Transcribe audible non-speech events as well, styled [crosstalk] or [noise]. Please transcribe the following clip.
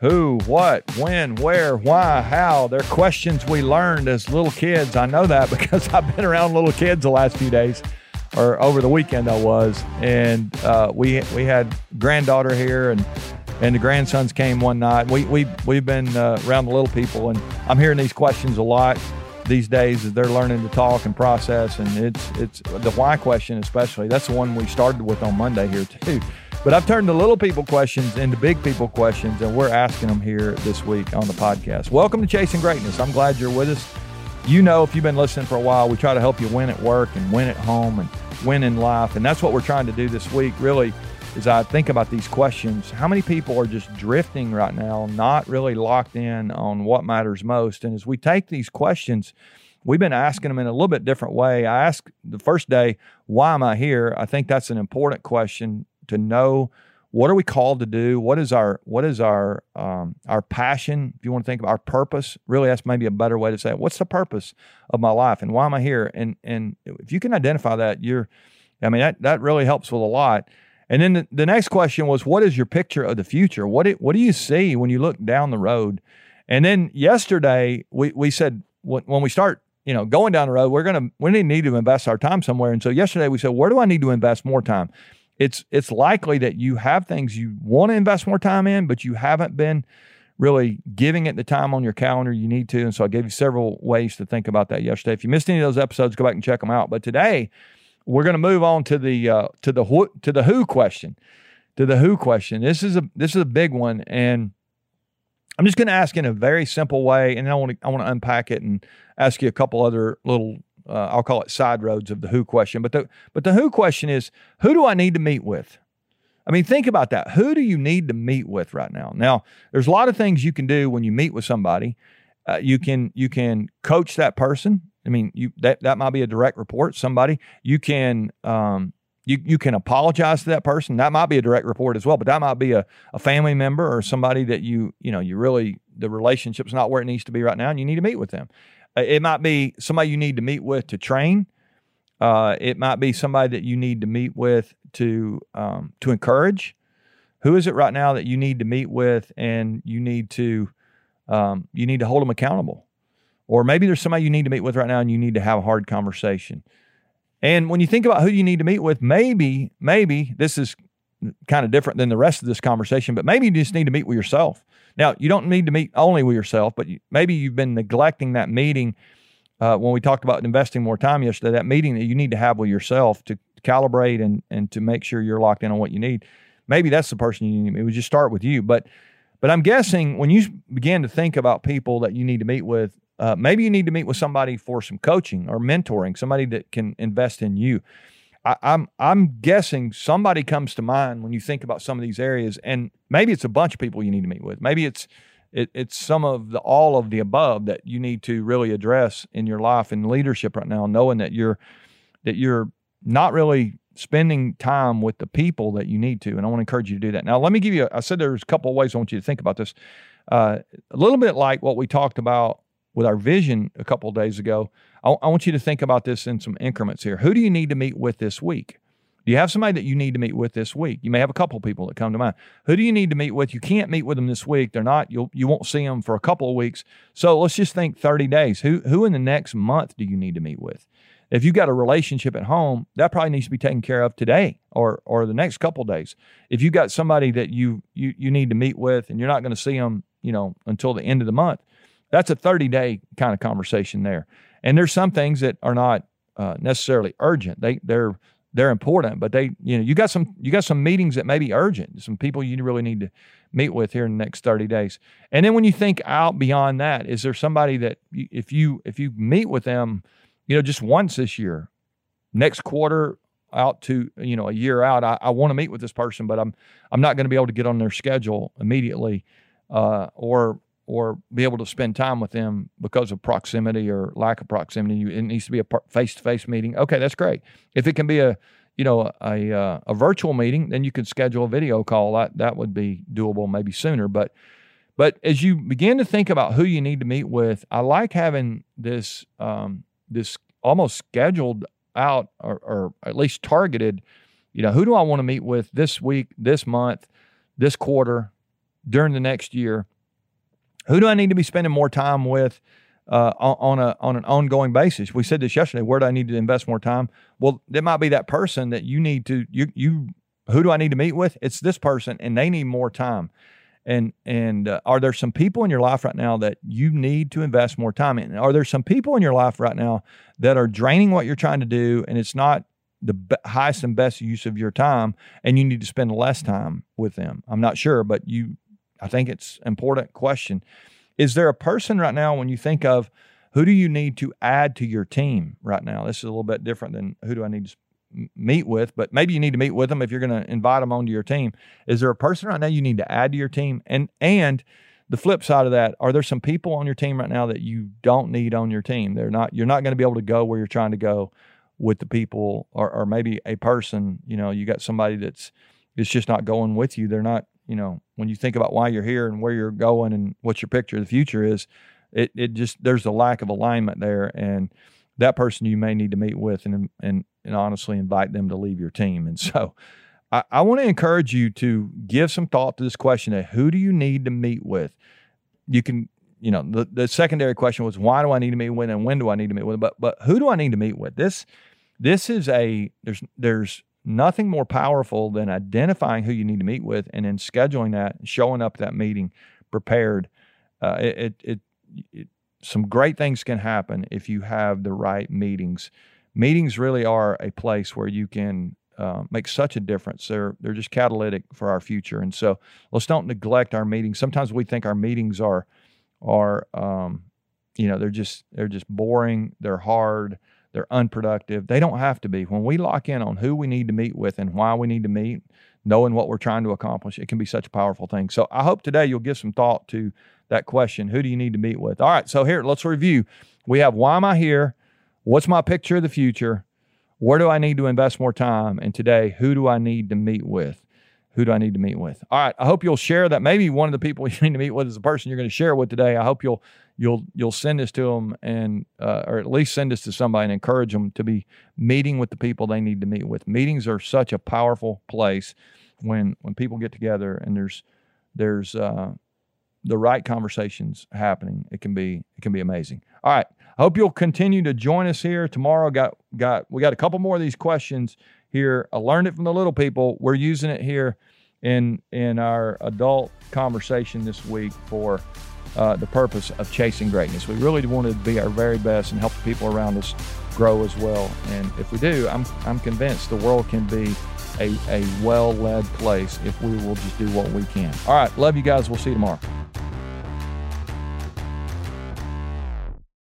who, what, when, where, why, how. They're questions we learned as little kids. I know that [laughs] because I've been around little kids the last few days, or over the weekend I was, and uh, we we had granddaughter here, and and the grandsons came one night. We we we've been uh, around the little people, and I'm hearing these questions a lot these days as they're learning to talk and process, and it's it's the why question especially. That's the one we started with on Monday here too. But I've turned the little people questions into big people questions, and we're asking them here this week on the podcast. Welcome to Chasing Greatness. I'm glad you're with us. You know, if you've been listening for a while, we try to help you win at work and win at home and win in life. And that's what we're trying to do this week, really, as I think about these questions. How many people are just drifting right now, not really locked in on what matters most? And as we take these questions, we've been asking them in a little bit different way. I asked the first day, why am I here? I think that's an important question to know what are we called to do what is our what is our um, our passion if you want to think of our purpose really that's maybe a better way to say it. What's the purpose of my life and why am i here? And and if you can identify that you're i mean that that really helps with a lot. And then the, the next question was what is your picture of the future? What it, what do you see when you look down the road? And then yesterday we we said when, we start you know going down the road we're gonna we need to invest our time somewhere. And so yesterday we said where do i need to invest more time it's it's likely that you have things you want to invest more time in, but you haven't been really giving it the time on your calendar you need to. And so I gave you several ways to think about that yesterday. If you missed any of those episodes, go back and check them out. But today we're going to move on to the uh, to the who, to the who question, to the who question. This is a this is a big one, and I'm just going to ask in a very simple way, and I want to I want to unpack it and ask you a couple other little uh, I'll call it side roads of the who question. But the but the who question is who do I need to meet with? I mean, think about that. Who do you need to meet with right now? Now, there's a lot of things you can do when you meet with somebody. Uh, you can you can coach that person. I mean, you that that might be a direct report. Somebody you can um, you you can apologize to that person. That might be a direct report as well, but that might be a, a family member or somebody that you you know you really the relationship's not where it needs to be right now, and you need to meet with them. Uh, it might be somebody you need to meet with to train. Uh, it might be somebody that you need to meet with to um, to encourage. Who is it right now that you need to meet with and you need to um, you need to hold them accountable? Or maybe there's somebody you need to meet with right now and you need to have a hard conversation. And when you think about who you need to meet with, maybe maybe this is kind of different than the rest of this conversation, but maybe you just need to meet with yourself. Now, you don't need to meet only with yourself, but you, maybe you've been neglecting that meeting uh, when we talked about investing more time yesterday, that meeting that you need to have with yourself to calibrate and, and to make sure you're locked in on what you need. Maybe that's the person you need. It would just start with you. But but I'm guessing when you begin to think about people that you need to meet with, uh, maybe you need to meet with somebody for some coaching or mentoring, somebody that can invest in you. I, I'm I'm guessing somebody comes to mind when you think about some of these areas, and maybe it's a bunch of people you need to meet with. Maybe it's it, it's some of the all of the above that you need to really address in your life and leadership right now, knowing that you're that you're not really spending time with the people that you need to. And I want to encourage you to do that. Now, let me give you. I said there's a couple of ways I want you to think about this. Uh, a little bit like what we talked about with our vision a couple of days ago. I, I want you to think about this in some increments here. Who do you need to meet with this week? Do you have somebody that you need to meet with this week? You may have a couple people that come to mind. Who do you need to meet with? You can't meet with them this week. They're not. You'll you won't see them for a couple of weeks. So let's just think 30 days. Who who in the next month do you need to meet with? If you've got a relationship at home, that probably needs to be taken care of today or or the next couple days. If you've got somebody that you you you need to meet with and you're not going to see them, you know, until the end of the month, that's a 30 day kind of conversation there. And there's some things that are not uh, necessarily urgent. They they're they're important, but they you know you got some you got some meetings that may be urgent. Some people you really need to meet with here in the next 30 days. And then when you think out beyond that, is there somebody that if you if you meet with them, you know, just once this year, next quarter out to you know a year out, I, I want to meet with this person, but I'm I'm not going to be able to get on their schedule immediately, uh, or or be able to spend time with them because of proximity or lack of proximity. It needs to be a face to face meeting. Okay, that's great. If it can be a you know a a, uh, a virtual meeting, then you could schedule a video call. That that would be doable maybe sooner. But but as you begin to think about who you need to meet with, I like having this um, this almost scheduled out or, or at least targeted. You know, who do I want to meet with this week, this month, this quarter, during the next year. Who do I need to be spending more time with uh, on a on an ongoing basis? We said this yesterday. Where do I need to invest more time? Well, it might be that person that you need to you you. Who do I need to meet with? It's this person, and they need more time. And and uh, are there some people in your life right now that you need to invest more time in? Are there some people in your life right now that are draining what you're trying to do, and it's not the highest and best use of your time, and you need to spend less time with them? I'm not sure, but you I think it's important question. Is there a person right now when you think of who do you need to add to your team right now? This is a little bit different than who do I need to meet with, but maybe you need to meet with them if you're going to invite them onto your team. Is there a person right now you need to add to your team? And and the flip side of that, are there some people on your team right now that you don't need on your team? They're not you're not going to be able to go where you're trying to go with the people or, or maybe a person, you know, you got somebody that's it's just not going with you. They're not you know, when you think about why you're here and where you're going and what your picture of the future is, it it just there's a lack of alignment there, and that person you may need to meet with and and and honestly invite them to leave your team. And so, I, I want to encourage you to give some thought to this question: of who do you need to meet with? You can you know the, the secondary question was why do I need to meet with and when do I need to meet with? But but who do I need to meet with? This this is a there's there's nothing more powerful than identifying who you need to meet with and then scheduling that, showing up that meeting prepared. Uh, it, it, it, some great things can happen if you have the right meetings. Meetings really are a place where you can uh, make such a difference. They're they're just catalytic for our future, and so let's don't neglect our meetings. Sometimes we think our meetings are are um, you know they're just they're just boring. They're hard they're unproductive. They don't have to be. When we lock in on who we need to meet with and why we need to meet, knowing what we're trying to accomplish, it can be such a powerful thing. So I hope today you'll give some thought to that question who do you need to meet with? All right, so here, let's review. We have why am I here? What's my picture of the future? Where do I need to invest more time? And today, who do I need to meet with? Who do I need to meet with? All right, I hope you'll share that. Maybe one of the people [laughs] you need to meet with is the person you're going to share with today. I hope you'll you'll you'll send this to them and uh, or at least send this to somebody and encourage them to be meeting with the people they need to meet with. Meetings are such a powerful place when when people get together and there's there's uh, the right conversations happening. It can be it can be amazing. All right, I hope you'll continue to join us here tomorrow. Got got we got a couple more of these questions here. I learned it from the little people. We're using it here in in our adult conversation this week for uh, the purpose of chasing greatness. We really wanted to be our very best and help the people around us grow as well. And if we do, I'm, I'm convinced the world can be a, a well led place if we will just do what we can. All right. Love you guys. We'll see you tomorrow.